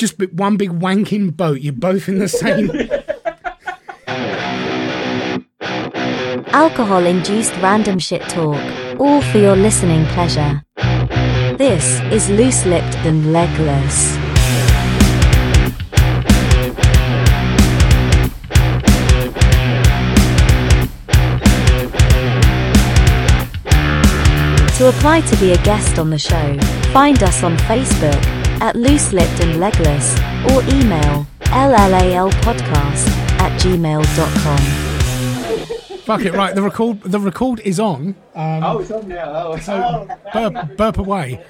just b- one big wanking boat. You're both in the same. Alcohol induced random shit talk, all for your listening pleasure. This is Loose Lipped and Legless. To apply to be a guest on the show, find us on Facebook at Loose Lipped and Legless or email llalpodcast at gmail.com. Fuck it, right. The record, the record is on. oh, it's on now. Oh, So burp, burp away.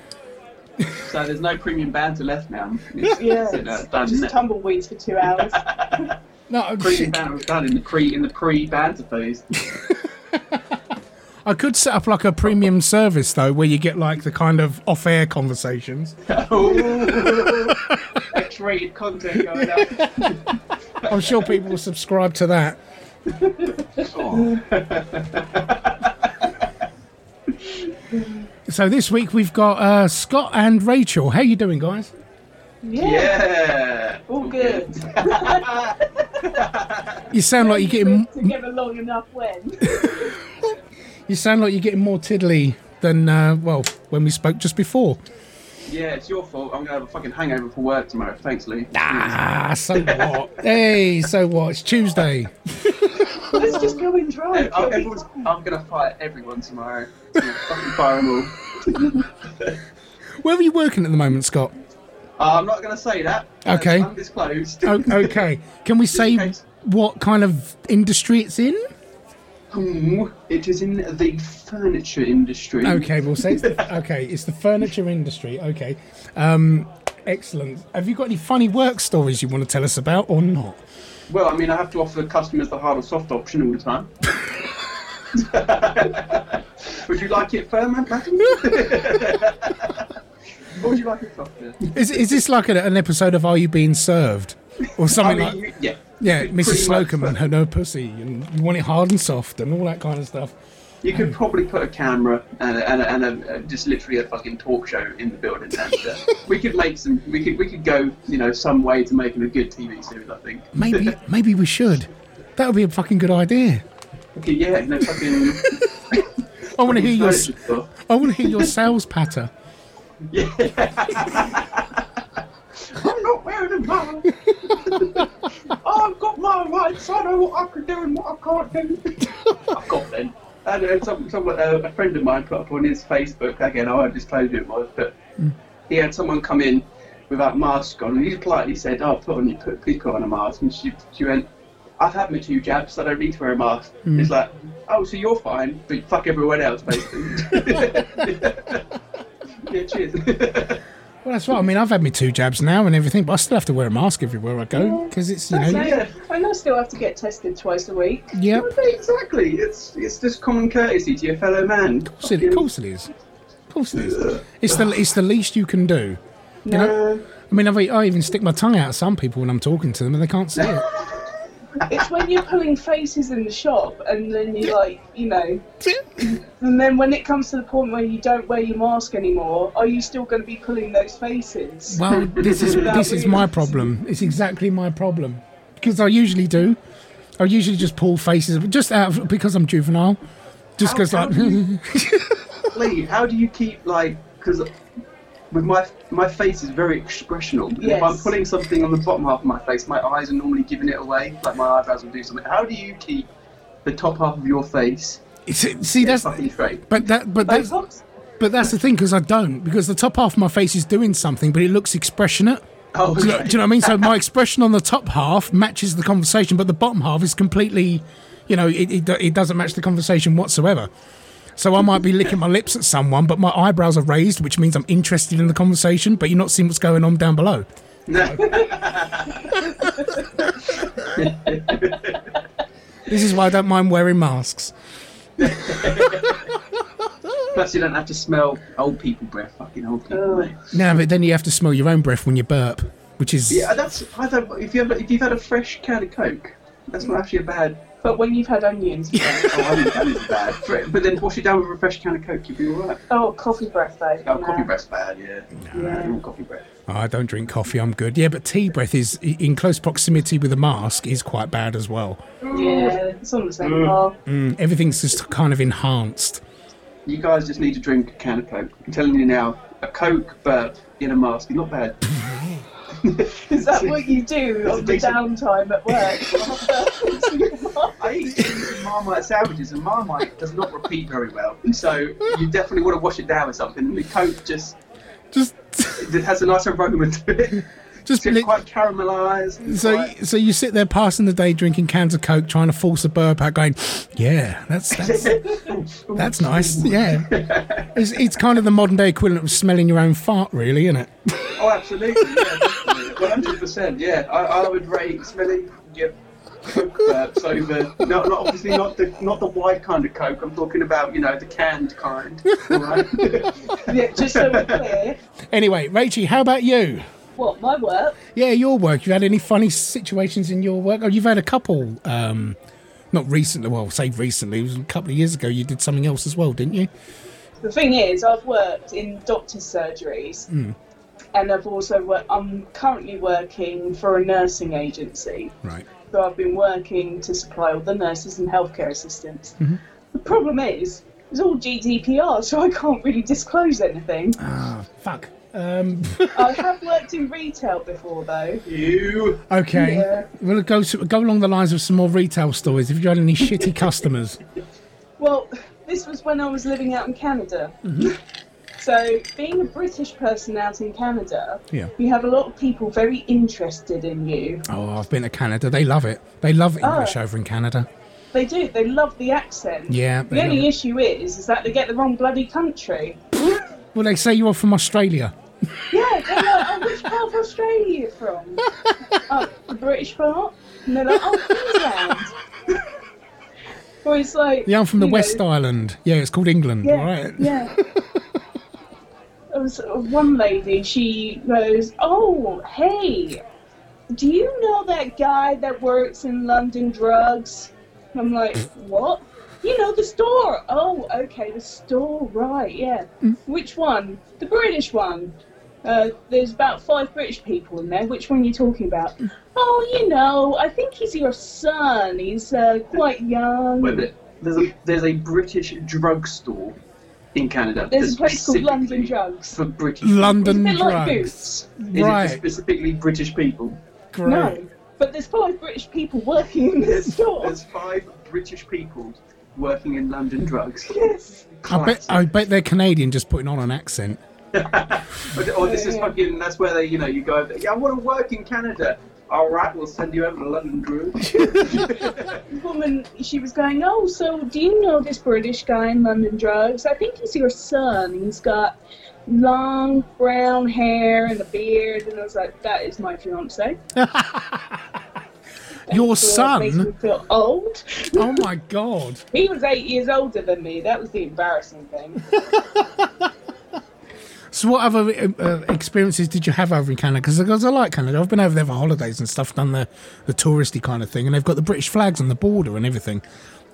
so there's no premium banter left now. It's, Yeah, it's, uh, done, just it? tumbleweeds for two hours. No, Premium banter was done in the pre in the pre banter phase. I could set up like a premium service though, where you get like the kind of off-air conversations. X-rated content going up. I'm sure people will subscribe to that. So this week we've got uh, Scott and Rachel. How you doing, guys? Yeah, Yeah. all good. You sound like you're getting Together long enough when. You sound like you're getting more tiddly than uh, well when we spoke just before. Yeah, it's your fault. I'm gonna have a fucking hangover for work tomorrow. Thanks, Lee. Ah, so what? hey, so what? It's Tuesday. Let's just go and drive. Ev- it'll be everyone's- fine. I'm gonna fire everyone tomorrow. I'm gonna fucking fire them all. Where are you working at the moment, Scott? Uh, I'm not gonna say that. That's Okay. Undisclosed. O- okay, can we say what kind of industry it's in? It is in the furniture industry. Okay, we'll say it's the, okay. It's the furniture industry. Okay, um, excellent. Have you got any funny work stories you want to tell us about, or not? Well, I mean, I have to offer the customers the hard or soft option all the time. Would you like it firm, madam? or would you like it softer? Is is this like an episode of Are You Being Served, or I something mean, like? yeah. Yeah, Mrs. Slocombe and her no pussy, and you want it hard and soft, and all that kind of stuff. You could probably put a camera and, a, and, a, and a, uh, just literally a fucking talk show in the building, and uh, we could make some. We could we could go, you know, some way to making a good TV series. I think. Maybe maybe we should. That would be a fucking good idea. Okay, yeah, no fucking. I want to hear your stuff. I want to hear your sales patter. Yeah. I'm not wearing a mask. I've got my rights. I know what I can do and what I can't do. I've got them. And uh, some, some, uh, a friend of mine put up on his Facebook, again, I won't disclose who it was, but he had someone come in without a mask on, and he politely said, oh, put on your, put, please put on a mask. And she, she went, I've had my two jabs, so I don't need to wear a mask. It's like, oh, so you're fine, but fuck everyone else, basically. yeah, cheers. Well, that's right. I mean, I've had my two jabs now and everything, but I still have to wear a mask everywhere I go because it's you know. And I still have to get tested twice a week. Yeah, Exactly. It's it's just common courtesy to your fellow man. of course it, of course it is. Of course it is. It's the it's the least you can do. You know. I mean, I've, I even stick my tongue out at some people when I'm talking to them and they can't see it. It's when you're pulling faces in the shop and then you like, you know, and then when it comes to the point where you don't wear your mask anymore, are you still going to be pulling those faces? Well, this is this is my problem. It's exactly my problem because I usually do. I usually just pull faces just out of, because I'm juvenile. Just because like how do you- Lee, how do you keep like because with my my face is very expressional. If I'm putting something on the bottom half of my face, my eyes are normally giving it away. Like my eyebrows will do something. How do you keep the top half of your face it's- see that's fucking straight? but that but that's but that's the thing because I don't because the top half of my face is doing something but it looks expressionate. Oh, Do you, know, do you know what I mean? So my expression on the top half matches the conversation, but the bottom half is completely, you know, it, it, it doesn't match the conversation whatsoever. So I might be licking my lips at someone, but my eyebrows are raised, which means I'm interested in the conversation, but you're not seeing what's going on down below. This is why I don't mind wearing masks. Plus, you don't have to smell old people breath. Fucking old people. Oh. No, but then you have to smell your own breath when you burp, which is Yeah, that's. I don't. If you have, if you've had a fresh can of Coke, that's not actually a bad But when you've had onions. Oh, I think that is bad. But but then wash it down with a fresh can of Coke, you'll be alright. oh, coffee breath though. Oh, no. coffee breath's bad, yeah. Yeah. I don't coffee breath. Oh, I don't drink coffee. I'm good. Yeah, but tea breath is in close proximity with a mask is quite bad as well. Yeah, it's on the same par. Mm, everything's just kind of enhanced. You guys just need to drink a can of Coke. I'm telling you now, a Coke but in a mask is not bad. Is that what you do on the decent. downtime at work? I eat these Marmite sandwiches, and Marmite does not repeat very well. So you definitely want to wash it down with something. And the Coke just Just, it has a nice aroma to it. Just It's li- quite caramelised. so, quite- so you sit there passing the day drinking cans of Coke, trying to force a burp out, going, "Yeah, that's that's that's nice. Yeah, it's, it's kind of the modern day equivalent of smelling your own fart, really, isn't it? Oh, absolutely. Yeah, 100%. Yeah, I, I would rate smelling your Coke burps over. No, not obviously not the not the white kind of Coke. I'm talking about you know the canned kind. All right. yeah, just so we're clear. Anyway, Rachie, how about you? What, my work? Yeah, your work. You had any funny situations in your work? Oh, you've had a couple. Um, not recently. Well, say recently. It was a couple of years ago. You did something else as well, didn't you? The thing is, I've worked in doctor's surgeries, and I've also worked. I'm currently working for a nursing agency, Right. so I've been working to supply all the nurses and healthcare assistants. The problem is, it's all GDPR, so I can't really disclose anything. Ah, fuck. Um, I have worked in retail before, though. you. okay. Yeah. We'll go to, go along the lines of some more retail stories. Have you had any shitty customers? Well, this was when I was living out in Canada. So, being a British person out in Canada, Yeah. you have a lot of people very interested in you. Oh, I've been to Canada. They love it. They love English Oh. over in Canada. They do. They love the accent. Yeah. The only it. issue is, is that they get the wrong bloody country. Well, they say you're from Australia. Yeah, they're like, oh, which part of Australia are you from? oh, the British part? And they're like, oh, Queensland. or it's like, Yeah, I'm from the know, West Island. Yeah, it's called England. Yeah, all right. yeah. There was uh, one lady, she goes, Oh, hey, do you know that guy that works in London Drugs? I'm like, What? You know, the store. Oh, okay, the store, right, yeah. Which one? The British one. Uh, there's about five British people in there. Which one are you talking about? Oh, you know, I think he's your son. He's uh, quite young. Wait a minute. There's a there's a British drugstore in Canada. There's a place called London Drugs. For British. London It's a bit like drugs. Boots. Is it Right. specifically British people? Great. No, but there's five British people working in this store. there's five British people working in London drugs. Yes. I bet, I bet they're Canadian just putting on an accent. Or oh, this is fucking. That's where they, you know, you go. over Yeah, I want to work in Canada. All right, we'll send you over to London drugs. The woman, she was going, oh, so do you know this British guy in London Drugs? I think he's your son. He's got long brown hair and a beard. And I was like, that is my fiance. Your So it makes me son? feel old. Oh my god. He was eight years older than me. That was the embarrassing thing. So, what other uh, uh, experiences did you have over in Canada? Because I like Canada. I've been over there for holidays and stuff, done the, the touristy kind of thing, and they've got the British flags on the border and everything.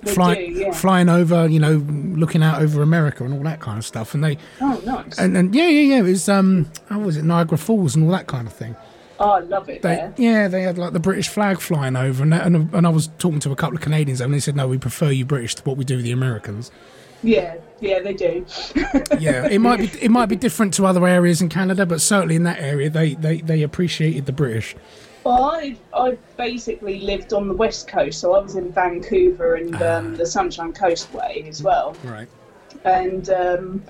Fly, do, yeah. Flying over, you know, looking out over America and all that kind of stuff. And they, Oh, nice. and, and yeah, yeah, yeah, it was, um, how was it, Niagara Falls and all that kind of thing. Oh, I love it They, yeah, they had like the British flag flying over, and, that, and and I was talking to a couple of Canadians, and they said, no, we prefer you British to what we do with the Americans. Yeah, yeah, they do. Yeah, it might be it might be different to other areas in Canada, but certainly in that area, they they, they appreciated the British. Well, I, I basically lived on the west coast, so I was in Vancouver and um, the Sunshine Coastway as well. Right. And um,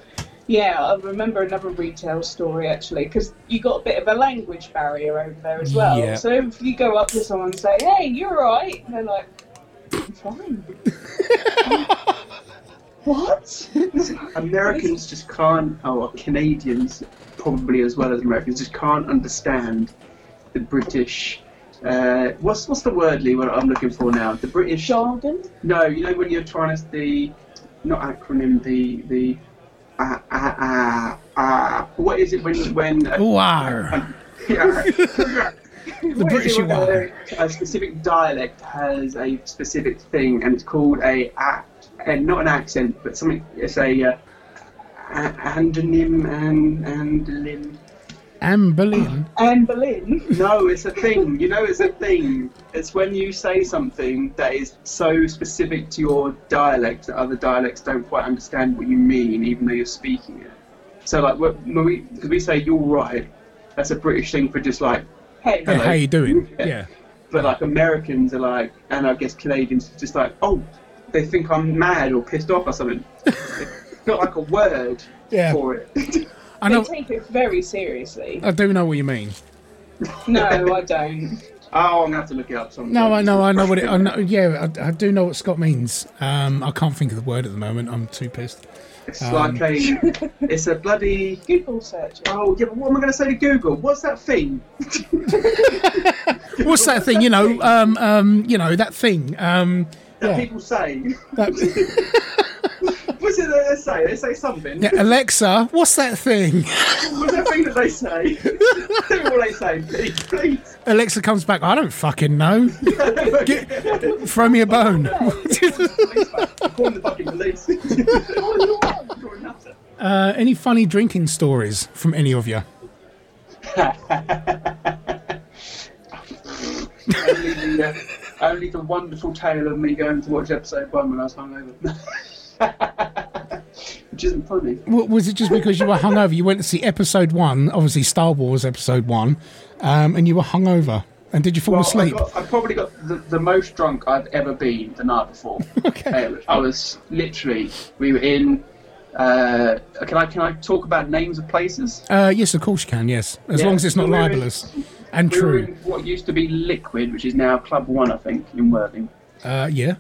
yeah, I remember another retail story actually, because you got a bit of a language barrier over there as well. Yeah. So if you go up to someone and say, "Hey, you're right," they're like, "I'm fine." what? Americans just can't, or Canadians probably as well as Americans, just can't understand the British. Uh, what's what's the word, Lee? What I'm looking for now? The British. Jargon? No, you know when you're trying to the, not acronym, the the. Ah ah ah ah. What is it when when? Uh, yeah. The what is British it you where. A specific dialect has a specific thing, and it's called a act, and not an accent, but something. It's a uh, a- antonym and. Anne Boleyn. Anne Boleyn. No, it's a thing. You know, it's a thing. It's when you say something that is so specific to your dialect that other dialects don't quite understand what you mean, even though you're speaking it. So, like, when when we, because we say "you're right," that's a British thing for just like Hey, Hey, how you doing? Yeah. Yeah. But like Americans are like, and I guess Canadians are just like, oh, they think I'm mad or pissed off or something. it's not like a word Yeah. for it. I they know. take it very seriously. I do know what you mean. No, I don't. oh, I'm gonna have to look it up sometime. No, I know. I know what it. I know, yeah, I, I do know what Scott means. Um, I can't think of the word at the moment. I'm too pissed. It's Um, like a, it's a bloody. Google search. Oh yeah, but what am I gonna say to Google? What's that thing? What's that thing? You know, um, um, you know that thing. Um, That yeah, people say. that, What's it that they say? They say something. yeah. Alexa, what's that thing? What's that thing that they say? What they say, please. please. Alexa comes back. I don't fucking know. Get, throw me a bone. Call the fucking police. You're a nutter. uh, any funny drinking stories from any of you? only, the, uh, only the wonderful tale of me going to watch episode one when I was hungover. Which isn't funny. W- Was it just because you were hungover? You went to see episode one, obviously Star Wars episode one, um, and you were hungover. And did you fall Well, asleep? I, got, I probably got the, the most drunk I've ever been the night before. Okay. Uh, I was literally, we were in. Uh, can I can I talk about names of places? Uh, yes, of course you can. Yes, as Yeah, long as it's not were in- libelous and We were in true. what used to be Liquid, which is now Club One, I think, in Worthing, Uh, yeah.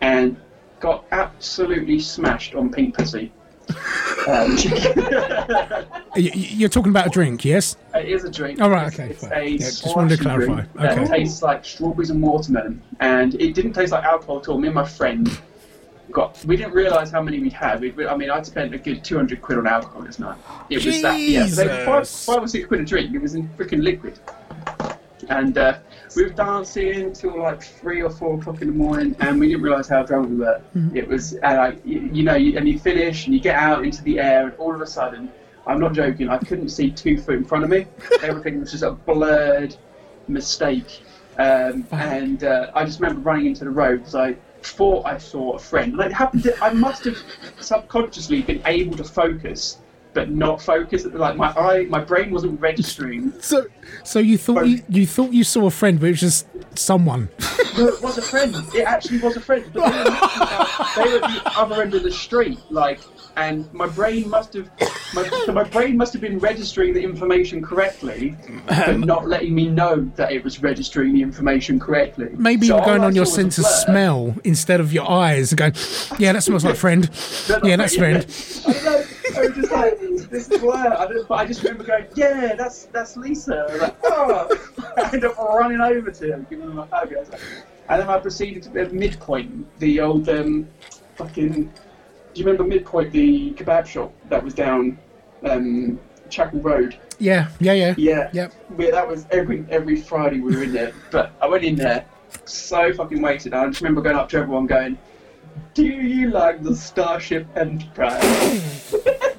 and got absolutely smashed on pink pussy. Um, You're talking about a drink, yes? It is a drink. Oh, right, okay, It's Yeah, just wanted to clarify. drink That Okay. tastes like strawberries and watermelon, and it didn't taste like alcohol at all. Me and my friend got. We didn't realise how many we'd had. We, I mean, I'd spent a good two hundred quid on alcohol this night. It was that. Yeah, so five, Jesus. five or six quid a drink. It was in freaking liquid. And uh, we were dancing till like three or four o'clock in the morning, and we didn't realise how drunk we were. Mm-hmm. It was, and like, you, you know, you, and you finish and you get out into the air, and all of a sudden, I'm not joking, I couldn't see two foot in front of me. Everything was just a blurred mistake. Um, and uh, I just remember running into the road because I thought I saw a friend. Like, it happened to, I must have subconsciously been able to focus, but not focus. Like my eye, my brain wasn't registering. So, so you thought you, you thought you saw a friend, but it was just someone. No, it was a friend. It actually was a friend. But they were, they were at the other end of the street, like, and my brain must have, my, so my brain must have been registering the information correctly, but um, not letting me know that it was registering the information correctly. Maybe So you were going on your saw was a sense of smell instead of your eyes, and going, "Yeah, that smells like friend. Yeah, that's friend." I. Was just like, this is where. I but I just remember going, yeah, that's that's Lisa. I was like, oh. I ended up running over to him, giving him a hug. I was like- and then I proceeded to at midpoint, the old um, fucking. Do you remember midpoint, the kebab shop that was down um, Chapel Road? Yeah, yeah, yeah. Yeah. Yep. We, that was every every Friday we were in there. But I went in there so fucking wasted. I just remember going up to everyone going, "Do you like the Starship Enterprise?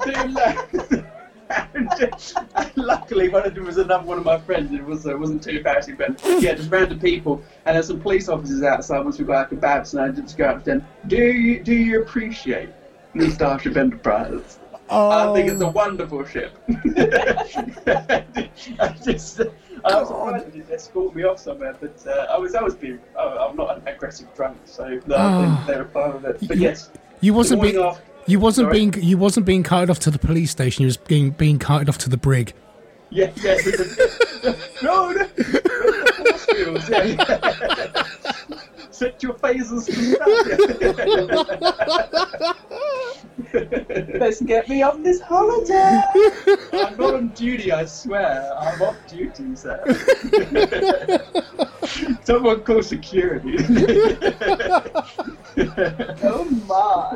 Do you like?" Luckily, one of them was another one of my friends. It was uh, it wasn't too embarrassing, but yeah, just random people. And there's some police officers outside once we got out of and I just go up to them. Do you do you appreciate the Starship Enterprise? I think it's a wonderful ship. I just, I was surprised they escort me off somewhere, but uh, I was, I was being, uh, I'm not an aggressive drunk, so no, Ah. they, they were fine with it. But yes, You wasn't being, after- you wasn't Sorry? being, you wasn't being carted off to the police station. You was being being carted off to the brig. yeah, yeah, it was- no, no, the yeah, yeah. Set your phasers to Let's get me on this holiday. I'm not on duty, I swear. I'm off duty, sir. Someone call security. Oh my.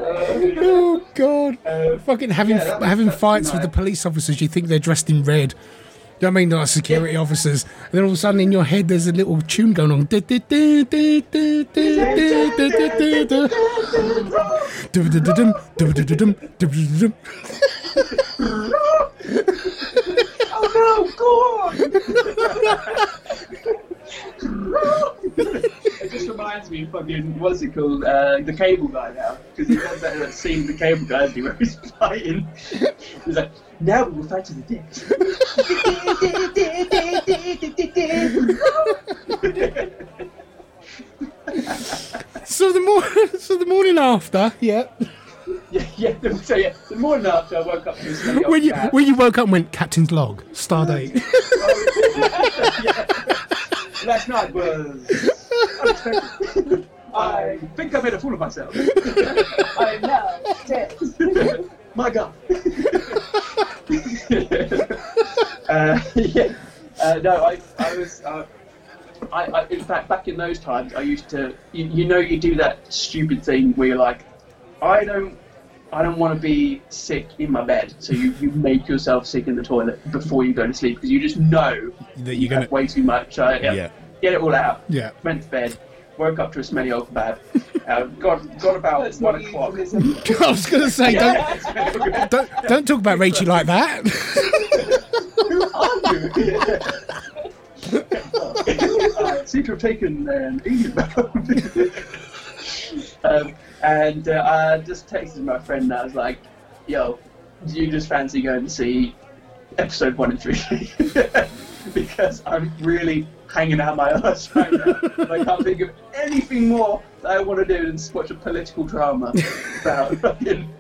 Oh God! Uh, Fucking having Yeah, having that's fights with the police officers. You think they're dressed in red? Do you know what I mean? Like security officers. And then all of a sudden in your head there's a little tune going on. Oh no, go on! it just reminds me of fucking, what's it called? Uh, the cable guy now. Because he does that, that scene the cable guy as he where he's fighting. He's like, now we will fight to the death. So the mor- so the morning after, yeah. yeah, yeah. So yeah, the morning after I woke up to When you when you woke up and went, Captain's log, star date. Last night was unexpected. I think I made a fool of myself. I'm now dead. My God. uh, yeah. Uh, no, I, I was. Uh, I, I, in fact, back in those times, I used to. You, you know, you do that stupid thing where you're like, I don't. I don't want to be sick in my bed, so you, you make yourself sick in the toilet before you go to sleep because you just know that you you're gonna have way too much. Uh, yeah, Yeah. Get it all out. Yeah. Went to bed. Woke up to a smelly old kebab. Uh, got got about That's one o'clock. I was gonna say don't don't, don't talk about Rachie like that. Who are you? I seem to have taken an Indian um, and uh, I just texted my friend and I was like, yo, do you just fancy going to see episode one and three? because I'm really hanging out my ass right now. I can't think of anything more that I want to do than watch a political drama about fucking,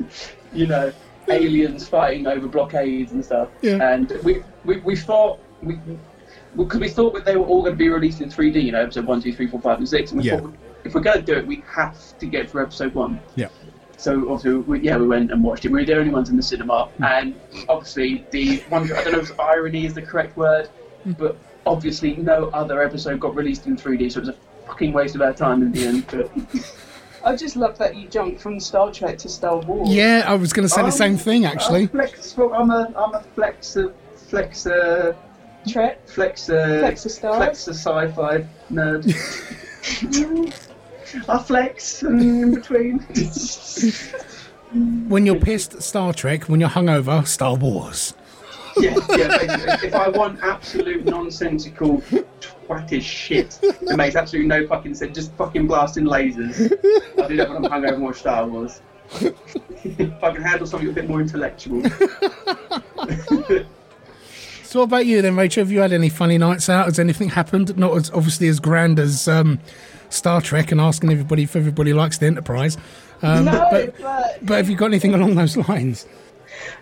you know, aliens fighting over blockades and stuff. Yeah. And we, we, we thought, we, because we thought that they were all going to be released in 3D, you know, episode 1, 2, 3, 4, 5, and 6. And we Yeah. thought, if we're going to do it, we have to get through episode 1. Yeah. So obviously, we, yeah, we went and watched it. We were the only ones in the cinema, Hmm. and obviously, the one I don't know if irony is the correct word, Hmm. but obviously, no other episode got released in 3D, so it was a fucking waste of our time in the end. But I just love that you jumped from Star Trek to Star Wars. Yeah, I was gonna say the Um, same thing actually. I'm actually. flex, I'm a I'm a flexer flexer Trek, flexer Flexer stars? flexer sci-fi nerd. I flex and in between. When you're pissed Star Trek, when you're hungover, Star Wars. yeah, yeah. If I want absolute nonsensical twattish shit that makes absolutely no fucking sense, just fucking blasting lasers. I do that when I'm hungover and watch Star Wars. if I can handle something a bit more intellectual. So what about you then, Rachel? Have you had any funny nights out? Has anything happened? Not as obviously as grand as um, Star Trek and asking everybody if everybody likes the Enterprise. Um, no, but, but, but have you got anything along those lines?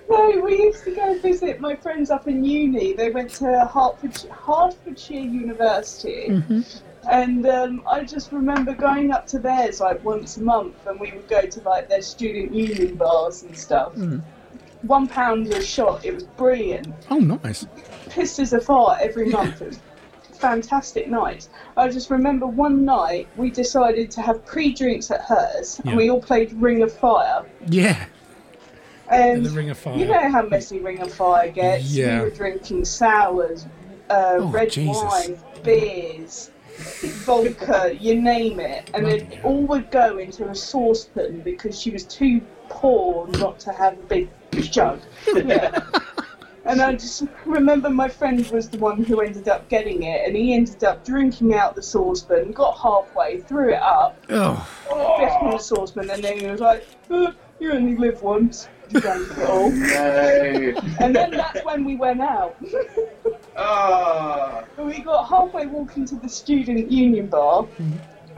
no, we used to go visit my friends up in uni. They went to Hertfordshire, Hertfordshire University. And um, I just remember going up to theirs like once a month, and we would go to like their student union bars and stuff. One pound a shot. It was brilliant. Oh, nice. pissed as a fart every month. It was fantastic nights. I just remember one night we decided to have pre-drinks at hers, Yeah. and we all played Ring of Fire. Yeah. And The Ring of Fire. you know how messy Ring of Fire gets. Yeah. We were drinking sours, uh, Oh, red Jesus. wine, beers. Vodka, you name it, and Bloody it all would go into a saucepan because she was too poor not to have a big jug. Yeah. And I just remember my friend was the one who ended up getting it, and he ended up drinking out the saucepan, got halfway, threw it up, Oh, left in the saucepan, and then he was like, "Uh, "You only live once." He drank it all. No. And then that's when we went out. Ah. we got halfway walking to the student union bar,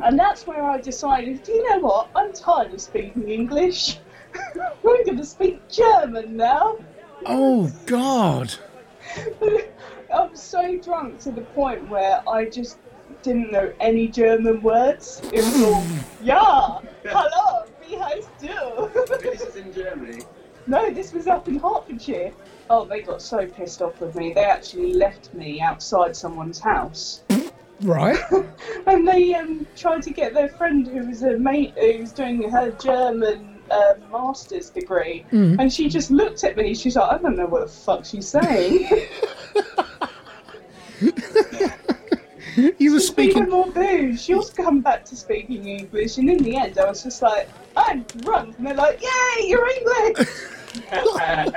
and that's where I decided, do you know what? I'm tired of speaking English. I'm going to speak German now. Oh God. I was so drunk to the point where I just didn't know any German words. It was all, yeah, hello, wie heißt du? This is in Germany. no, this was up in Hertfordshire. Oh, they got so pissed off with me. They actually left me outside someone's house. Right. And they um, tried to get their friend who was a mate who was doing her German uh, master's degree, and she just looked at me. She's like, I don't know what the fuck she's saying. You were Just speaking. More booze. She'll come back to speaking English, and in the end, I was just like, I'm drunk, and they're like, Yay, you're English!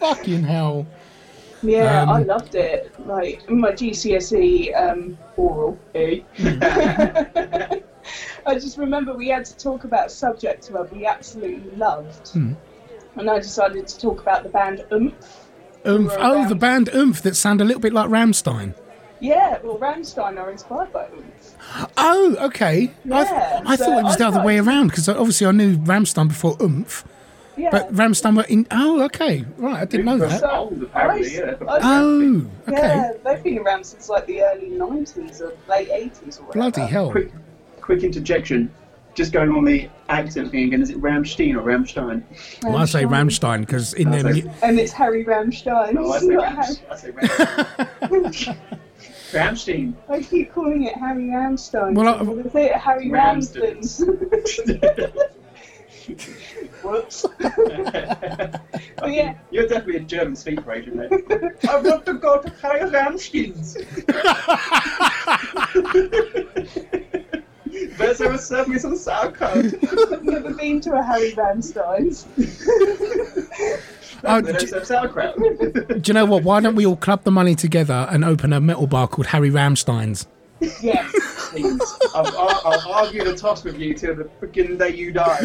Fucking hell. Yeah, Um, I loved it. Like my GCSE um, oral, eh? I just remember we had to talk about a subject that we absolutely loved, Hmm. and I decided to talk about the band Oomph. Oomph. Oh, around. the band Oomph that sound a little bit like Rammstein. Yeah, well, Rammstein are inspired by Oomph. Oh, okay. I, th- Yeah, I so thought it was I the other way around because obviously I knew Rammstein before Oomph, Yeah. but Rammstein were in. Oh, okay. Right, I didn't know that. So- old, apparently, yeah. I- Oh, okay. Yeah, they've been around since like the early 90s or late 80s or whatever. Bloody hell. Quick, quick interjection. Just going on the accent thing again. Is it Ramstein or Ramstein? Well, I say Ramstein because in I their say- And it's Harry Ramstein. Oh, no, I say not Rams. Harry- I say Ramstein. Ramstein. I keep calling it Harry Ramstein. Well, I- What is it? Harry Ramstons. Ramstons. Whoops. oh yeah. You're definitely a German speaker, agent, mate. I want to go to Harry Ramstein's. There's a serve me some sauerkraut. I've never been to a Harry Ramstein's. Oh, don't serve sauerkraut. do you know what? Why don't we all club the money together and open a metal bar called Harry Ramstein's? yes. Please. I'll, I'll, I'll argue the toss with you till the freaking day you die.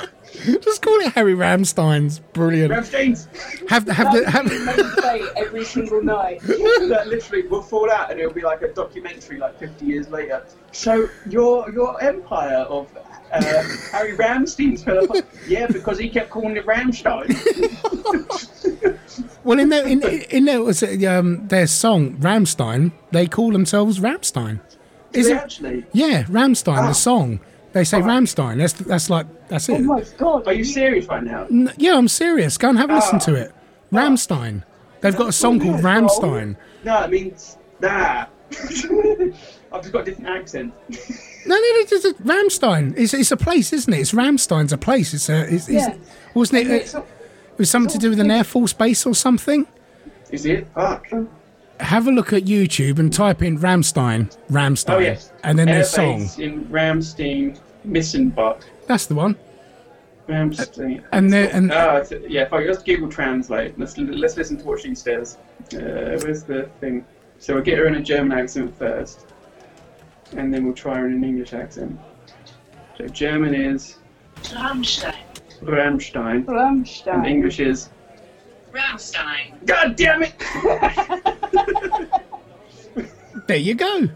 Just call it Harry Ramstein's. Brilliant. Ramstein's. Have have the That would be have, every single night. that literally will fall out and it'll be like a documentary like 50 years later. So your your empire of uh, Harry Ramstein's fell apart. Yeah, because he kept calling it Ramstein. well in their in in their, was it, um, their song Ramstein. They call themselves Ramstein. Is Is it? actually? Yeah, Ramstein. Ah. The song. They say Oh. Ramstein. That's that's like that's it. Oh my god. Are you serious right now? N- Yeah, I'm serious. Go and have a listen Ah. to it. Ramstein. They've got a song called yeah, bro. Ramstein. No, it means nah. I've just got a different accent. No, no, no, it's, it's Ramstein. It's, it's a place, isn't it? It's Ramstein's a place. It's a, it's, it's, Yeah. wasn't it? It's It was something to do with an air force base or something. Is it? Fuck. Have a look at YouTube and type in Ramstein, Ramstein, Oh yes. and then their Air song. base in Ramstein, Miesenbach. That's the one. Ramstein. And then, and Oh, it's, yeah. Fuck. Let's Google Translate. Let's let's listen to what she says. Uh, where's the thing? So we'll get her in a German accent first, and then we'll try her in an English accent. So German is Rammstein. Ramstein, Ramstein. and Ramstein. English is Rammstein. God damn it! there you go.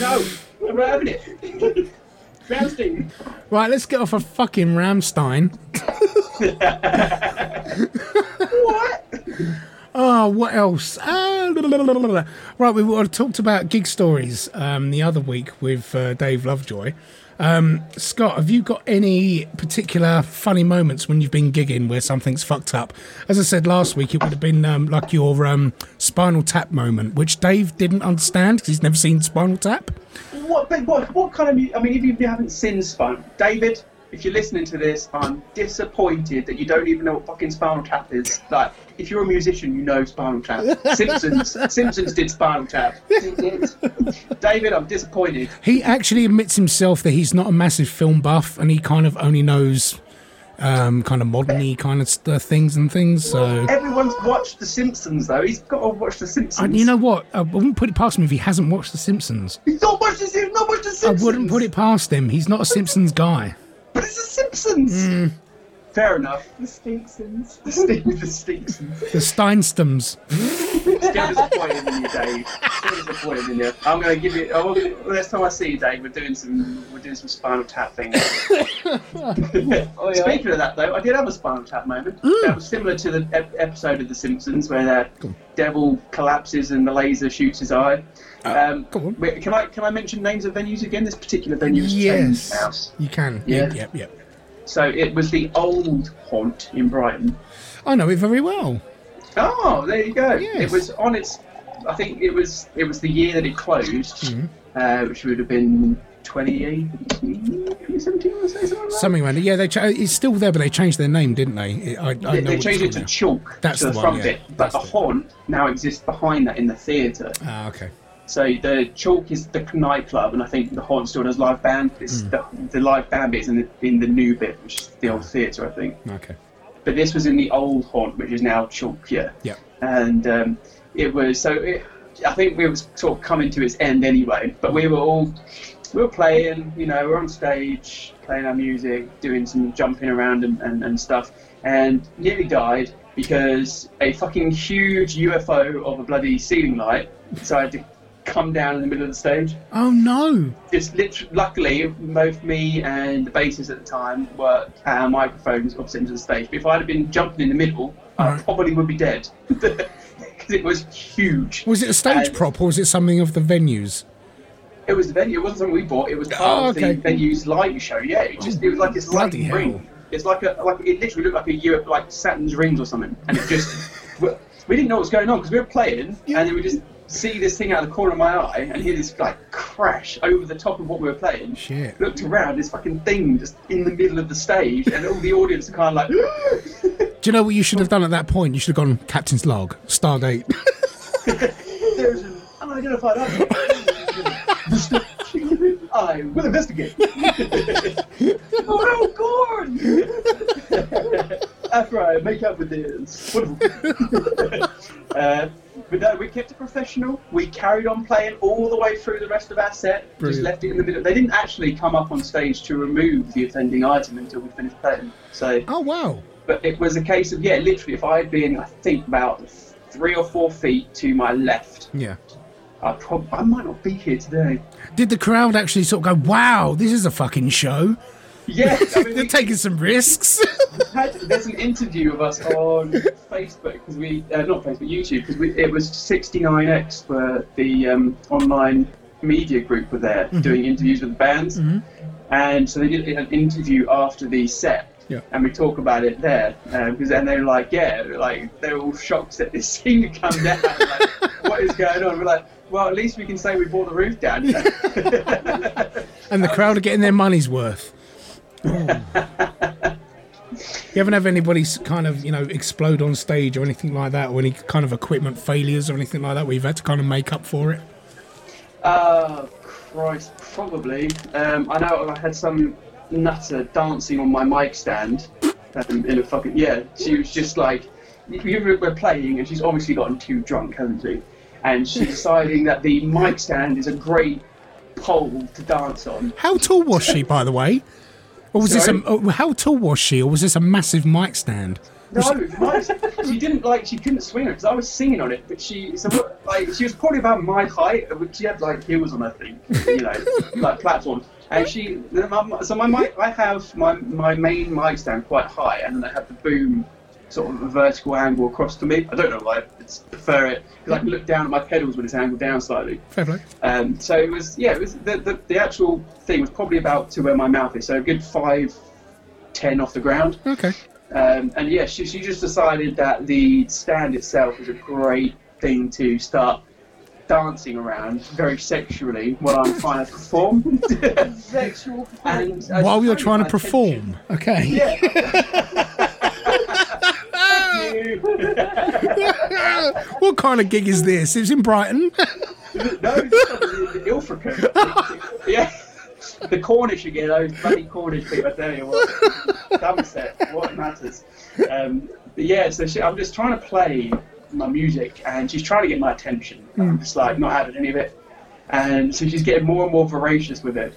No, I'm having it. Ramstein. Right, let's get off of fucking Ramstein. What? Oh, what else? Uh, right, we talked about gig stories um, the other week with uh, Dave Lovejoy. Um, Scott, have you got any particular funny moments when you've been gigging where something's fucked up? As I said last week, it would have been um, like your um, Spinal Tap moment, which Dave didn't understand because he's never seen Spinal Tap. What, what, what kind of? I mean, if you haven't seen Spinal, David, if you're listening to this, I'm disappointed that you don't even know what fucking Spinal Tap is. Like, if you're a musician, you know Spinal Tap. Simpsons, Simpsons did Spinal Tap. David, I'm disappointed. He actually admits himself that he's not a massive film buff and he kind of only knows um, kind of modern kind of st- things and things. So. Everyone's watched The Simpsons, though. He's got to watch The Simpsons. And you know what? I wouldn't put it past him if he hasn't watched The Simpsons. he's not watched The Simpsons. Not watched The I wouldn't put it past him. He's not a Simpsons guy. But it's The Simpsons. Hmm. Fair enough. The Stinksons. The Stink, the Stinksons. The Steinstums. Still disappointed in you, Dave. Still disappointed in you. I'm going to give you. Oh, next time I see you, Dave, we're doing some. We're doing some Spinal Tap things. Speaking of that, though, I did have a Spinal Tap moment. That was similar to the ep- episode of The Simpsons where the devil collapses and the laser shoots his eye. Um, go on. wait, can I can I mention names of venues again? This particular venue was Yes, Chains House. you can. Yeah. Yep, yep, yep. So it was the old haunt in Brighton. I know it very well. Oh, there you go. Yes. It was on its. I think it was it was the year that it closed, Mm-hmm. uh, which would have been 2018, 2017, I say something like that. Something around it. Yeah, they cha- it's still there, but they changed their name, didn't they? It- I, I know They, they changed it to called Chalk That's to the, the one, front yeah. bit, but That's the the- haunt now exists behind that in the theatre. Ah, okay. So the Chalk is the nightclub, and I think the haunt still does live band. It's Hmm. the, the live band bit is in the, in the new bit, which is the old theatre, I think. Okay. But this was in the old haunt, which is now Chalk, yeah. Yeah. And um, it was so. It, I think we were sort of coming to its end anyway. But we were all we were playing, you know, we're on stage playing our music, doing some jumping around and, and, and stuff, and nearly died because a fucking huge UFO of a bloody ceiling light decided to come down in the middle of the stage. Oh no! Just literally, luckily, both me and the bassist at the time were our microphones opposite of the stage. But if I'd have been jumping in the middle, I probably would be dead because it was huge. Was it a stage And- prop or was it something of the venues? It was the venue. It wasn't something we bought. It was part Oh, of the venue's light show. Yeah, it just it was like this oh, Bloody light ring. It's like a like it literally looked like a U like Saturn's rings or something, and it just we, we didn't know what was going on because we were playing, and then we just see this thing out of the corner of my eye and hear this like crash over the top of what we were playing. Shit. Looked around, this fucking thing just in the middle of the stage, and all the audience are kind of like. Do you know what you should have done at that point? You should have gone Captain's log, star date. There's an unidentified object. I will investigate. oh, Gordon! After I make up with this. Uh, but no, we kept it professional. We carried on playing all the way through the rest of our set. Brilliant. Just left it in the middle. They didn't actually come up on stage to remove the offending item until we finished playing. So oh wow! but it was a case of yeah, literally, if I had been, I think about three or four feet to my left, Yeah. I prob- I might not be here today. Did the crowd actually sort of go, "Wow, this is a fucking show"? Yeah, I mean, They're we taking some risks. had, there's an interview of us on Facebook because we uh, not Facebook, YouTube because it was 69x where the um, online media group were there doing interviews with the bands, and so they did an interview after the set. Yeah. And we talk about it there because then they were like, yeah, like they're all shocked that this thing had come down. like, what is going on? We're like, well, at least we can say we brought the roof down. and the crowd are getting their money's worth. you haven't had anybody kind of, you know, explode on stage or anything like that, or any kind of equipment failures or anything like that where you've had to kind of make up for it? Uh, Christ, probably. Um, I know I had some nutter dancing on my mic stand um, in a fucking yeah. She was just like, were we're playing, and she's obviously gotten too drunk, hasn't she? And she's deciding that the mic stand is a great pole to dance on. How tall was she, by the way? Or was Sorry? this a, oh, how tall was she, or was this a massive mic stand? No, my, she didn't like. She couldn't swing it because I was singing on it. But she, so what, like, she was probably about my height. But she had like heels on, I think, you know, like platforms. And she, so my mic, I have my my main mic stand quite high, and then I have the boom sort of a vertical angle across to me. I don't know why. I just prefer it because I can look down at my pedals when it's angled down slightly. Fair play. Um, so it was, yeah, it was the, the, the actual thing was probably about to where my mouth is, so a good five, ten off the ground. Okay. Um, and yeah, she, she just decided that the stand itself was a great thing to start dancing around very sexually while I'm trying to perform. Sexual and I While just you're trying to my perform. Okay. attention- what kind of gig is this? It's in Brighton. no, it's the Ilfracombe. yeah. The Cornish again, those bloody Cornish people, I tell you what. What matters. Um, but yeah, so she, I'm just trying to play my music and she's trying to get my attention. I'm just like not having any of it. And so she's getting more and more voracious with it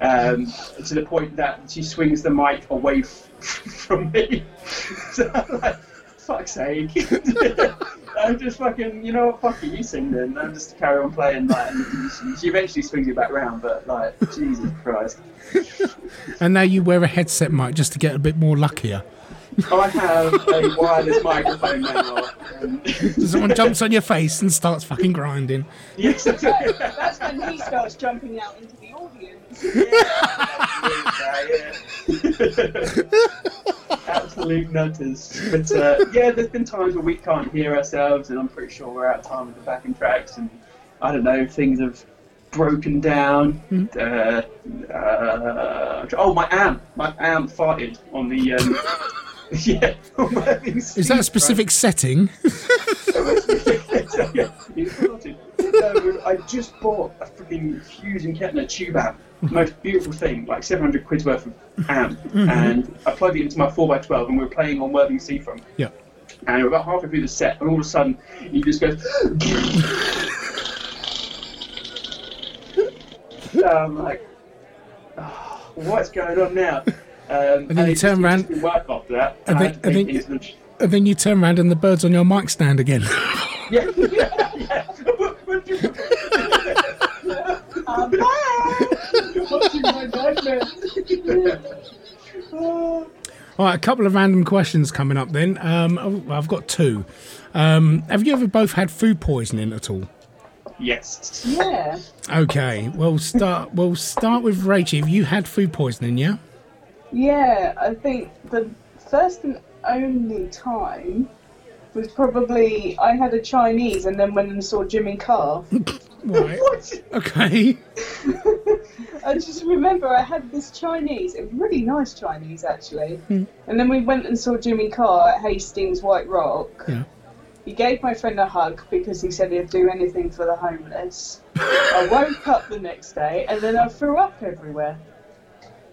um, to the point that she swings the mic away f- from me. so like, fuck's sake. I'm just fucking, you know what, fuck it, you sing then. I'm just carry on playing. Like, she, eventually swings it back round, but like, Jesus Christ. and now you wear a headset mic just to get a bit more luckier. I have a wireless microphone now. And Someone jumps on your face and starts fucking grinding. yes, that's That's when he starts jumping out into the audience. Absolute nutters. But uh, yeah, there's been times where we can't hear ourselves, and I'm pretty sure we're out of time with the backing tracks, and I don't know, things have broken down. Uh, uh, oh, my amp, my amp farted on the. Um, yeah, Is that a specific setting? yeah, he farted. So I just bought a freaking Hughes and Kettner tube amp, most beautiful thing, like 700 quid's worth of amp, mm-hmm. and I plugged it into my 4x12, and we were playing on Worthing Seafront. yeah. And we're about halfway through the set, and all of a sudden, he just goes. so I'm like, "Oh, what's going on now? Um, and then you turn just- it round- work after that. And I then- and then- it And then you turn around and the bird's on your mic stand again. Yeah, yeah, yeah. I'm back. Watching my nightmare. All right, a couple of random questions coming up then. Um, oh, I've got two. Um, have you ever both had food poisoning at all? yes. Yeah. Okay, we'll start. We'll start with Rachel. Have you had food poisoning? Yeah. Yeah, I think the first and only time was probably I had a Chinese and then went and saw Jimmy Carr. Right. Okay. I just remember I had this Chinese, it was really nice Chinese actually. Hmm. And then we went and saw Jimmy Carr at Hastings White Rock. Yeah. He gave my friend a hug because he said he'd do anything for the homeless. I woke up the next day and then I threw up everywhere.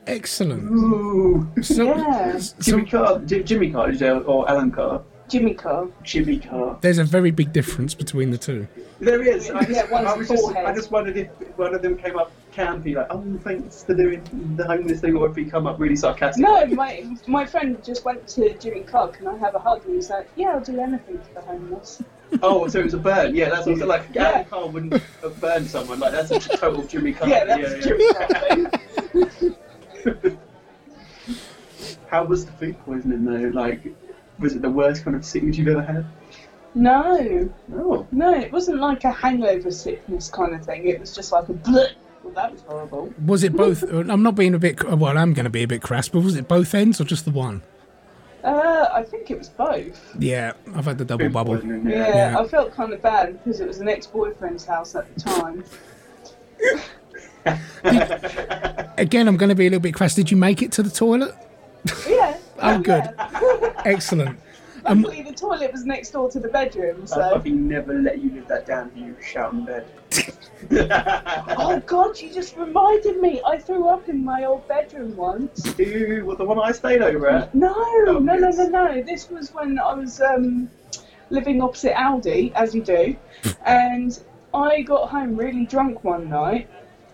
Excellent. Ooh. So, Yeah. so Jimmy Carr, Jimmy Carr, is there, or Alan Carr? Jimmy Carr. Jimmy Carr. there's a very big difference between the two. There is. I just, Yeah, one's I just. I just wondered if one of them came up campy, like, oh, thanks for doing the homeless thing, or if he come up really sarcastic. No, my my friend just went to Jimmy Carr. Can I have a hug? And he's like, Yeah, I'll do anything for the homeless. Oh, so it was a burn. Yeah, that's also like Yeah. Alan Carr wouldn't have burned someone. Like that's a total Jimmy Carr. Yeah, that's Jimmy Carr thing. How was the food poisoning though? Like, was it the worst kind of sickness you've ever had? No, No. no, it wasn't like a hangover sickness kind of thing. It was just like a bleh. Well, that was horrible. Was it both? I'm not being a bit. Well, I'm going to be a bit crass, but was it both ends or just the one? Uh, I think it was both. Yeah, I've had the double Food bubble. poisoning, Yeah, Yeah. I felt kind of bad because it was an ex-boyfriend's house at the time. Again, I'm going to be a little bit crass. Did you make it to the toilet? Yeah. Oh, good. Yeah. Excellent. Um, the toilet was next door to the bedroom, so. I so. fucking never let you live that down. You shout in bed. Oh God! You just reminded me. I threw up in my old bedroom once. Ew, what the one I stayed over at? No, no, no, yes. no, no. This was when I was um, living opposite Aldi, as you do, and I got home really drunk one night,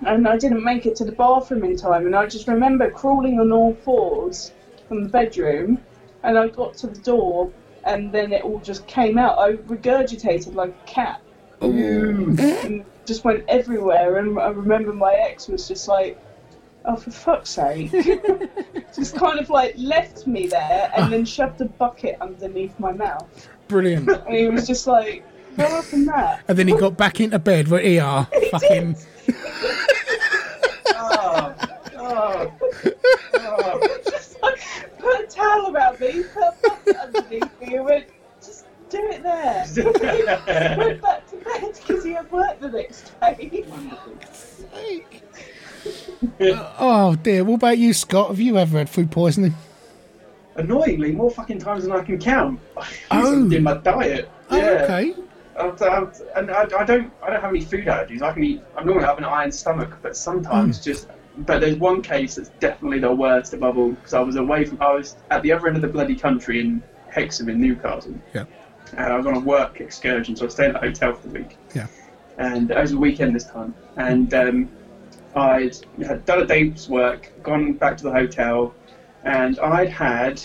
and I didn't make it to the bathroom in time, and I just remember crawling on all fours from the bedroom, and I got to the door, and then it all just came out. I regurgitated like a cat. and just went everywhere. And I remember my ex was just like, "Oh, for fuck's sake!" just kind of like left me there and then shoved a bucket underneath my mouth. brilliant. And he was just like, "What happened that?" And then he got back into bed where he are. Fucking. Oh, oh, oh. just like put a towel around me, put a underneath me, and went, "Just do it there." went back to bed because he had work the next day. Oh dear. What about you, Scott? Have you ever had food poisoning? Annoyingly, more fucking times than I can count. Oh. in my diet. Oh, yeah. okay. I've, and I, I don't I don't have any food allergies. I can eat. I normally have an iron stomach, but sometimes just. But there's one case that's definitely the worst above all because I was away from. I was at the other end of the bloody country in Hexham in Newcastle, Yeah. and I was on a work excursion, so I stayed at a hotel for the week. Yeah. And it was a weekend this time, and um, I'd had done a day's work, gone back to the hotel, and I'd had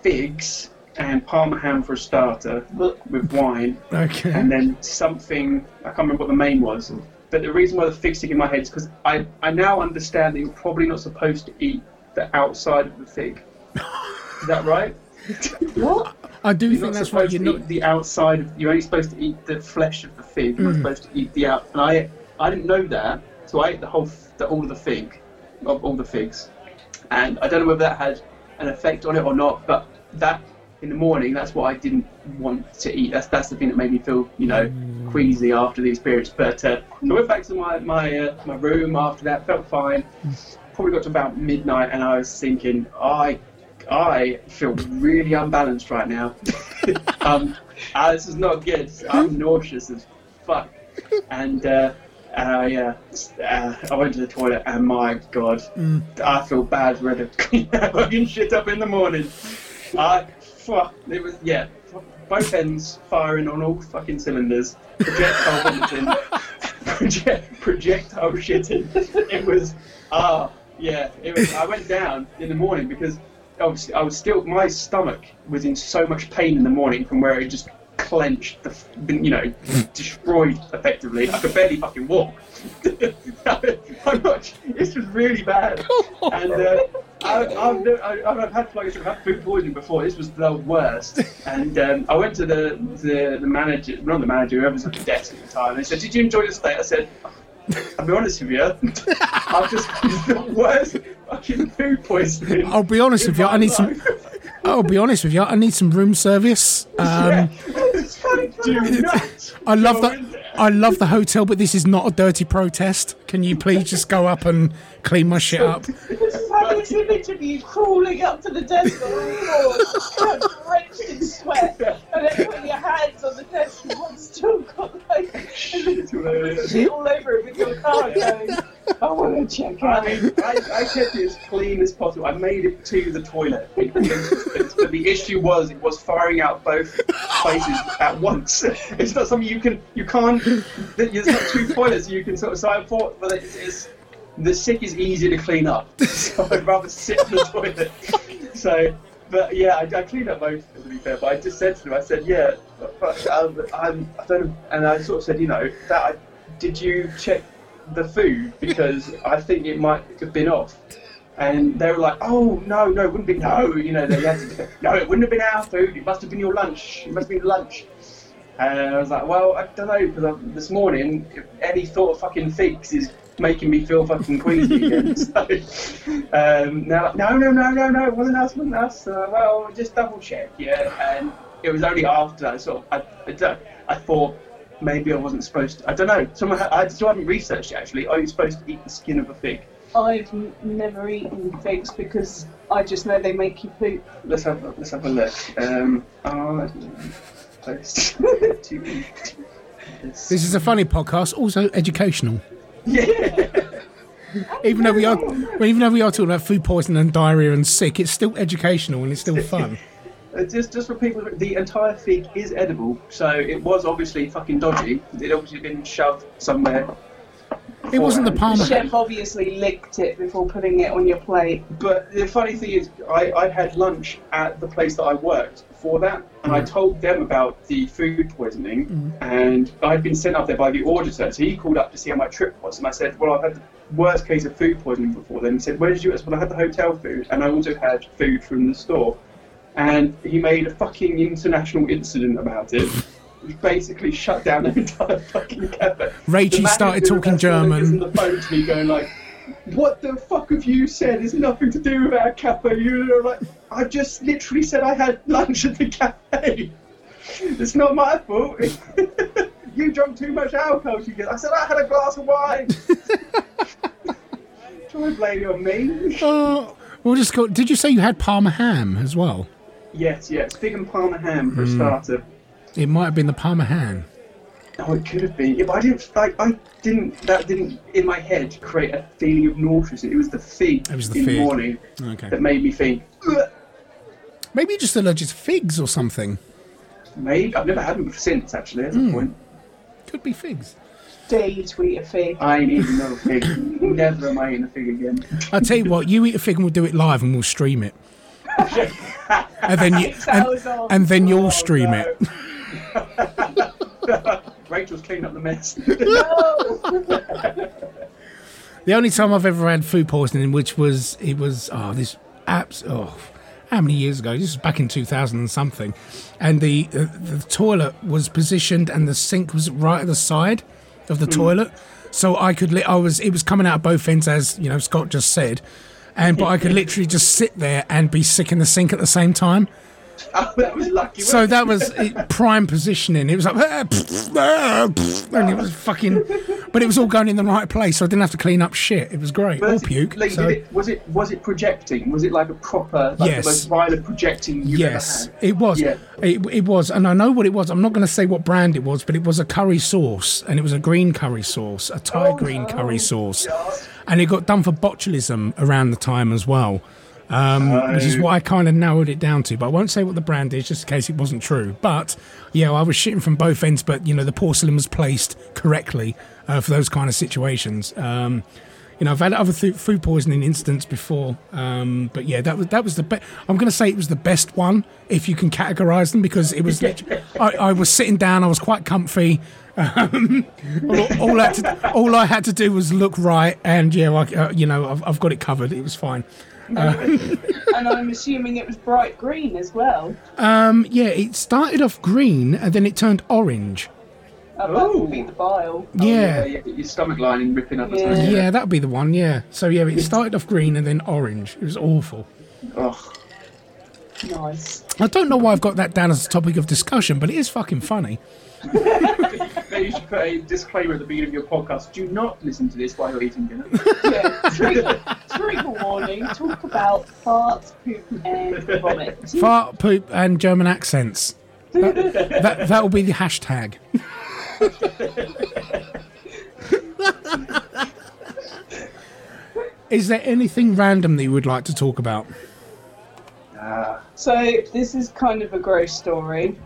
figs and parma ham for a starter with wine, Okay. and then something I can't remember what the main was. But the reason why the fig stick in my head is because I, I now understand that you're probably not supposed to eat the outside of the fig. is that right? What? I do You're think not that's why you're not. the outside. Of, you're only supposed to eat the flesh of the fig. Mm. You're not supposed to eat the out. And I I didn't know that, so I ate the whole f- the, all of the fig, of all the figs, and I don't know whether that had an effect on it or not. But that in the morning, that's what I didn't want to eat. That's that's the thing that made me feel you know queasy after the experience. But uh, I went back to my my uh, my room after that, felt fine. Probably got to about midnight, and I was thinking, I I feel really unbalanced right now. um, uh, this is not good. I'm nauseous as fuck. And uh, I, uh, uh, I went to the toilet, and my god, I feel bad ready to clean that fucking shit up in the morning. I, it was yeah, both ends firing on all fucking cylinders. Projectile vomiting, project, projectile shitting. It was ah yeah. It was. I went down in the morning because obviously I was still my stomach was in so much pain in the morning from where it just clenched, the, been, you know, destroyed effectively. I could barely fucking walk. I'm not, this was really bad. And uh, I, I've, never- I, I've had like I've had food poisoning before. This was the worst. And um, I went to the, the the manager, not the manager, whoever's at the desk at the time. They said, "Did you enjoy your stay?" I said. I'll be honest with you, I've just it's the worst fucking food poisoning. I'll be honest with you, I need some. Life. I'll be honest with you, I need some room service. Um, Do not I love that. I love the hotel, but this is not a dirty protest. Can you please just go up and clean my shit up? Just have this image of you crawling up to the desk on the floor, drenched in sweat, and then putting your hands on the desk and one's still got like shit all over it with your card going, I want to check out. I mean, I, I kept it as clean as possible. I made it to the toilet. but the issue was it was firing out both places at once. It's not something you can, you can't, there's not two toilets you can sort of, so I thought, well, it's, it's, the sick is easy to clean up. So I'd rather sit in the toilet. So, but yeah, I, I cleaned up both, to be fair, but I just said to them, I said, yeah, but, but um, I'm, I don't know, and I sort of said, you know, that I, did you check the food because I think it might have been off. And they were like, "Oh no, no, it wouldn't be no." You know, they had to. No, it wouldn't have been our food. It must have been your lunch. It must have been lunch. And I was like, "Well, I don't know because this morning, any thought of fucking figs is making me feel fucking queasy again." so, um, now, no, no, no, no, no, it wasn't us, it wasn't us. Uh, well, just double check, yeah. And it was only after I sort of, I, I, I thought maybe I wasn't supposed to. I don't know. Someone, I still haven't researched it, actually. Are you supposed to eat the skin of a fig? I've n- never eaten figs because I just know they make you poop. Let's have a, let's have a look. Um, are supposed to eat This is a funny podcast, also educational. Yeah. Even though we are, well, even though we are talking about food poisoning and diarrhea and sick, it's still educational and it's still fun. Uh, Just, just for people, the entire fig is edible, so it was obviously fucking dodgy. It obviously been shoved somewhere. It wasn't the palm. The chef obviously licked it before putting it on your plate. But the funny thing is, I, I had lunch at the place that I worked for that, and I told them about the food poisoning, and I'd been sent up there by the auditor, so he called up to see how my trip was, and I said, well, I've had the worst case of food poisoning before then. He said, where did you? Well, I had the hotel food, and I also had food from the store. And he made a fucking international incident about it. He basically shut down the entire fucking cafe. Rachie The started talking of that building German. on the phone to me going like, what the fuck have you said? It's nothing to do with our cafe. You're like, I just literally said I had lunch at the cafe. It's not my fault. you drank too much alcohol. She goes, I said I had a glass of wine. Try and blame it on me. Oh, we'll just go. Did you say you had Parma ham as well? Yes, yes. Fig and Parma ham Hmm. for a starter. It might have been the Parma ham. Oh, it could have been. Yeah, but I didn't. Like, I didn't. That didn't in my head create a feeling of nauseousness. It was the fig It was the in fig. the morning Okay. that made me think. "Ugh." Maybe you're just allergic to figs or something. Maybe I've never had them since. Actually, Hmm. at that point, Could be figs. Dare you eat a fig? I ain't eating no fig. never am I eating a fig again. I'll tell you what. You eat a fig and we'll do it live and we'll stream it. and then you and, and, then you'll Oh, stream no. it. Rachel's cleaning up the mess. The only time I've ever had food poisoning, which was it was oh this apps oh how many years ago? This was back in two thousand and something, and the uh, the toilet was positioned and the sink was right at the side of the toilet, so I could li- I was it was coming out of both ends as you know Scott just said, and but I could literally just sit there and be sick in the sink at the same time. Oh, that was lucky. So that was it, prime positioning. It was like, "Ah, pfft, ah, pfft," and it was fucking, but it was all going in the right place, so I didn't have to clean up shit. It was great. But it- puke. like, so- it, was it was it projecting? Was it like a proper, like Yes. the most violent projecting you've Yes, ever had? it was. Yeah. It, it was, and I know what it was. I'm not going to say what brand it was, but it was a curry sauce, and it was a green curry sauce, a Thai Oh, green no. curry sauce, God. and it got done for botulism around the time as well. Um, which is what I kind of narrowed it down to, but I won't say what the brand is just in case it wasn't true. But yeah, I was shitting from both ends, but you know the porcelain was placed correctly uh, for those kind of situations. Um, you know, I've had other th- food poisoning incidents before, um, but yeah, that was that was the best. I'm going to say it was the best one if you can categorize them because it was. I, I was sitting down, I was quite comfy. Um, all, all, I had to, all I had to do was look right, and yeah, I, uh, you know, I've, I've got it covered. It was fine. And I'm assuming it was bright green as well. Um, yeah, it started off green and then it turned orange. Uh, that would be the bile. Yeah. yeah, your stomach lining ripping up. Yeah. something. Yeah, that would be the one. Yeah. So yeah, it started off green and then orange. It was awful. Oh, Nice. I don't know why I've got that down as a topic of discussion, but it is fucking funny. maybe you should put a disclaimer at the beginning of your podcast. Do not listen to this while you're eating dinner. Yeah. Trigger, trigger warning. Talk about farts, poop, and vomit. Fart, poop, and German accents. That, that that will be the hashtag. is there anything random that you would like to talk about? Ah, So this is kind of a gross story.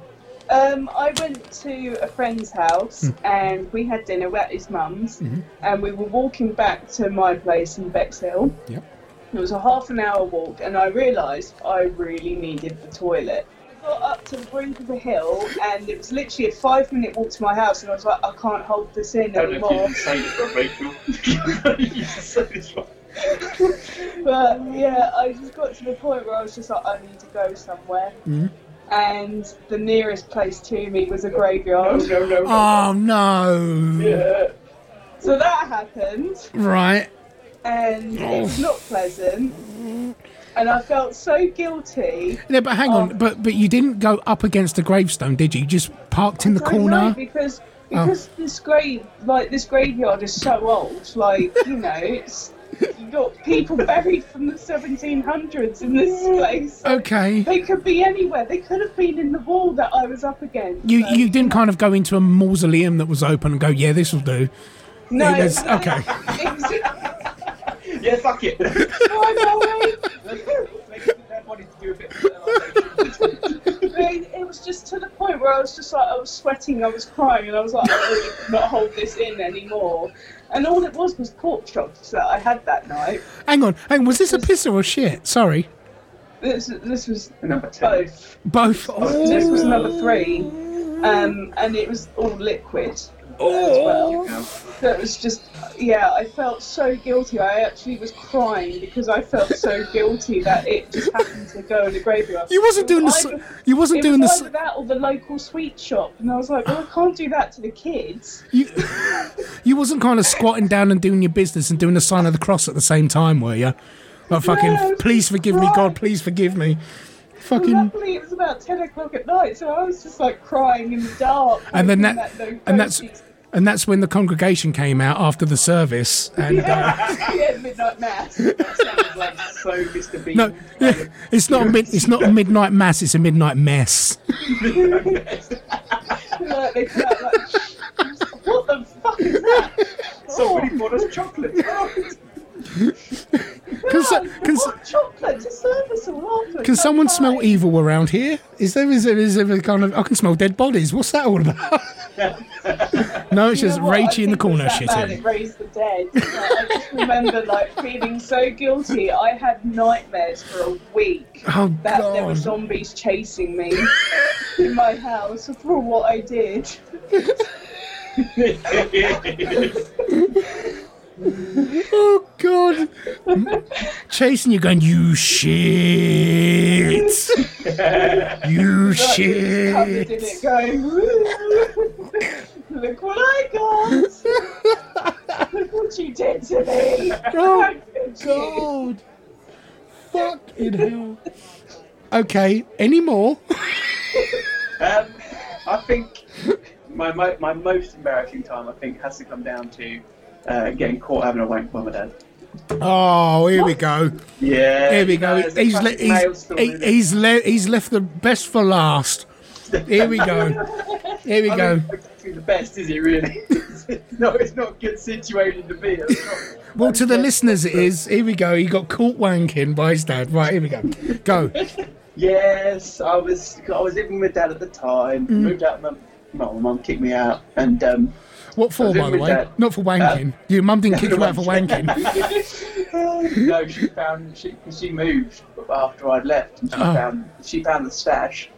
Um, I went to a friend's house Hmm. and we had dinner at his mum's, Mm-hmm. and we were walking back to my place in Bexhill. Yep. It was a half an hour walk, and I realised I really needed the toilet. I got up to the brink of the hill, and it was literally a five minute walk to my house, and I was like, I can't hold this in I don't know if you anymore. can say this, Rachel. you can say this one. But yeah, I just got to the point where I was just like, I need to go somewhere. Mhm. And the nearest place to me was a graveyard. no, no. no. Oh no! Yeah. So that happened, Right. and it's oh. not pleasant. And I felt so guilty. Yeah, but hang on, Oh. but but you didn't go up against the gravestone, did you? You just parked in the I don't know, corner. because Oh. because this grave like this graveyard is so old. Like you know, it's you got people buried from the 1700s in this place. Okay. They could be anywhere. They could have been in the wall that I was up against. You So- you didn't kind of go into a mausoleum that was open and go, yeah, this will do. No, It was- okay. Yeah, fuck it. fine away. Make their body to do a bit of It it was just to the point where I was just like, I was sweating, I was crying, and I was like, I really cannot hold this in anymore. And all it was was pork chops that I had that night. Hang on, hang on, was this a piss or a shit? Sorry. This, this was Number 10. both. Both. This was number three, um, and it was all liquid as well. Oh. That was just, yeah, I felt so guilty. I actually was crying because I felt so guilty that it just happened to go in the graveyard. You wasn't doing the. was s- either- You wasn't It doing the. was s- either that or the local sweet shop, and I was like, well, I can't do that to the kids. You, you wasn't kind of squatting down and doing your business and doing the sign of the cross at the same time, were you? Like fucking, No, please forgive me. God, please forgive me. Well, Fucking. luckily, it was about ten o'clock at night, so I was just like crying in the dark. And then hoping that, and that's, ghosts- and that's when the congregation came out after the service, and uh, yeah, midnight mass. That sounds like so Mr. Bean. no, it's not a mid, it's not a midnight mass, it's a midnight mess. like, they like, what the fuck is that? Somebody bought us chocolate. Can, so, can, what chocolate to serve all afterwards? can someone smell fine. evil around here? Is there is there is there a kind of I can smell dead bodies? What's that all about? no, it's You just know what? I Rachie in the corner it was that bad shitting. It raised the dead. Like, I just remember like feeling so guilty. I had nightmares for a week Oh that there were zombies chasing me in my house for what I did. Oh god! Chasing you, going you shit, you Like, just covered in shit. It, going. "Woo! Look what I got! Look what you did to me! Oh I killed you." god! Fucking hell! Okay. Any more? Um, I think my, my my most embarrassing time, I think, has to come down to uh, getting caught having a wank by my dad. Oh, here we go. Yeah. Here we go. He's le- he's story, he- he's le- he's left the best for last. Here we go. Here we I go. mean, the best, is it really? no, it's not a good situation to be. not- Well, to the listeners, it is. Here we go. He got caught wanking by his dad. Right, here we go. Go. Yes, I was. I was living with dad at the time. Mm. Moved out. My mum, my mum kicked me out, and um, What for, by the way? Dad. Not for wanking. Your mum didn't kick you out for wanking. no, she found she she moved after I'd left, and she Oh. found she found the stash.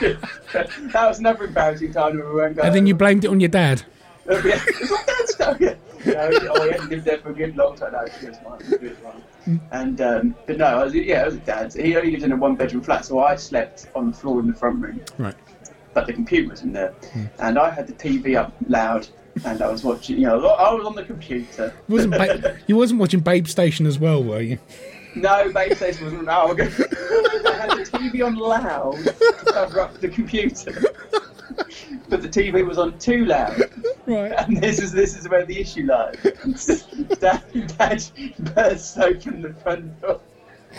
That was another embarrassing time when we going. And then you blamed it on your dad. Oh, yeah. It's not dad's stuff. Yeah. No, oh, he hadn't lived there for a good long time. No, she was fine. She was. And um, but no, I was, yeah, it was dad's. He only lived in a one-bedroom flat, so I slept on the floor in the front room. Right. But the computer was in there, and I had the TV up loud, and I was watching. You know, I was on the computer. Wasn't ba- you wasn't watching Babe Station as well, were you? No, Babe Station wasn't. No, I had the TV on loud to cover up the computer, but the TV was on too loud. Right. And this is this is where the issue lies. Dad, Dad bursts open the front door.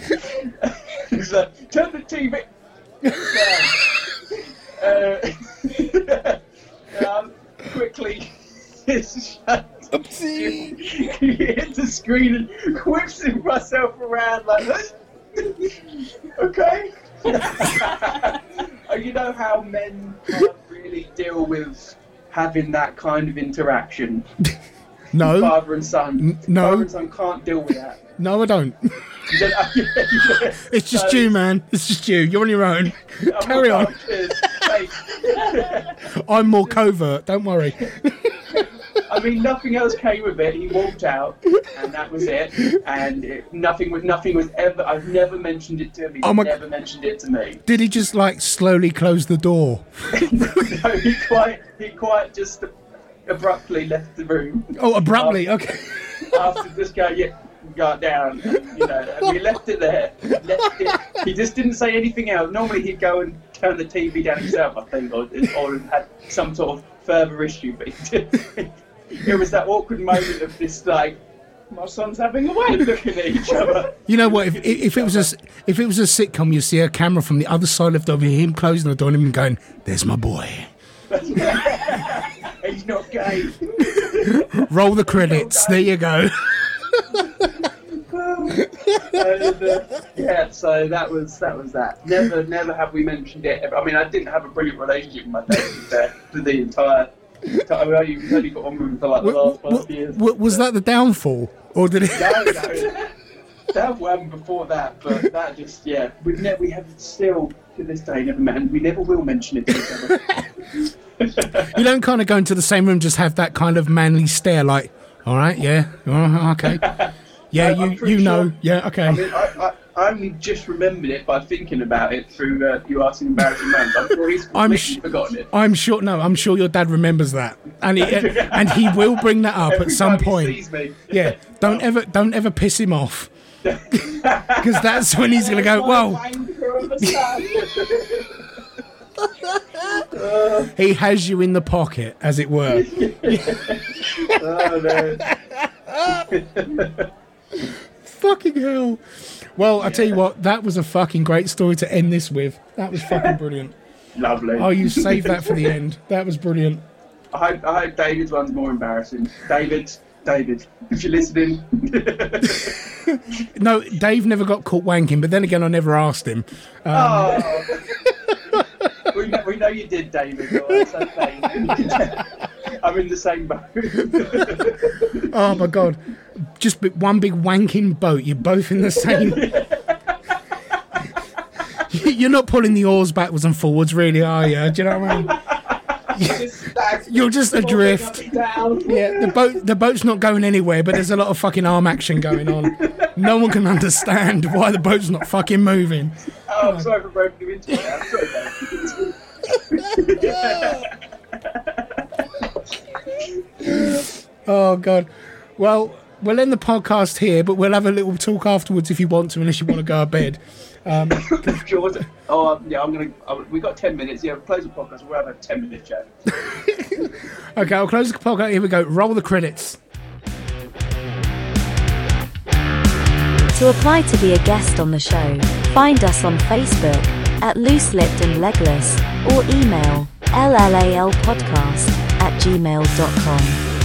He's like, "Turn the TV down." Uh, um, quickly, it's shut. He hits the screen and whips himself around like, this. okay. you know how men can't really deal with having that kind of interaction. No, Father and son. N- no. Father and son can't deal with that. no, I don't. Don't- It's just So- you, man. It's just you. You're on your own. I'm Carry on. Cheers. Hey. I'm more covert. Don't worry. I mean, nothing else came of it. He walked out, and that was it. And it, nothing was nothing was ever. I've never mentioned it to him. He's Oh my- never mentioned it to me. Did he just like slowly close the door? no, he quite he quite just abruptly left the room Oh, abruptly. Okay. after just going, yeah, got down. You know, and we left it there. Left it. He just didn't say anything else. Normally he'd go and turn the TV down himself, I think, or, or had some sort of further issue. But he did. It was that awkward moment of this like. My son's having a way looking at each other. You know what? If, if it was a if it was a sitcom, you see a camera from the other side of the door, him closing the door and him going, "There's my boy." He's not gay. Roll the credits. There you go. and, uh, yeah, so that was that was that. Never, never have we mentioned it. I mean, I didn't have a brilliant relationship with my dad for the entire. I mean, I only only got on him for like the last five years. was that the downfall, or did it? No, no, that happened before that, but that just yeah, we never we have still to this day never met, and we never will mention it to each other. You don't kind of go into the same room, just have that kind of manly stare, like, "All right, yeah, okay, yeah, you you know, sure- yeah, I okay." mean, I, I, I only just remembered it by thinking about it through uh, you asking embarrassing moments. I'm sure he's I'm sh- forgotten it. I'm sure. No, I'm sure your dad remembers that, and he and he will bring that up Every at some point. Yeah, don't ever don't ever piss him off, because that's when he's gonna go. Well, Wanker of a son. he has you in the pocket, as it were. Oh. fucking hell. Well, I tell you what, that was a fucking great story to end this with. That was fucking brilliant. Lovely. Oh, you saved that for the end. That was brilliant. I hope, I hope David's one's more embarrassing. David, David, if you're listening. No, Dave never got caught wanking, but then again, I never asked him. Um, oh. we, know, we know you did, David. Oh, okay. I'm in the same boat. Oh my god, just one big wanking boat. You're both in the same. You're not pulling the oars backwards and forwards, really, are you? Do you know what I mean? You're just adrift. Yeah, the boat the boat's not going anywhere, but there's a lot of fucking arm action going on. No one can understand why the boat's not fucking moving. Oh, I'm sorry for breaking you into it. I'm sorry. Oh god. Well, we'll end the podcast here, but we'll have a little talk afterwards if you want to, unless you want to go to bed. Um, Sure, was it? Oh, um, yeah, I'm gonna. Uh, we got ten minutes. Yeah, close the podcast. We'll have a ten minute chat. okay, I'll close the podcast. Here we go. Roll the credits. To apply to be a guest on the show, find us on Facebook at Loose Lipped and Legless or email llalpodcast at gmail.com.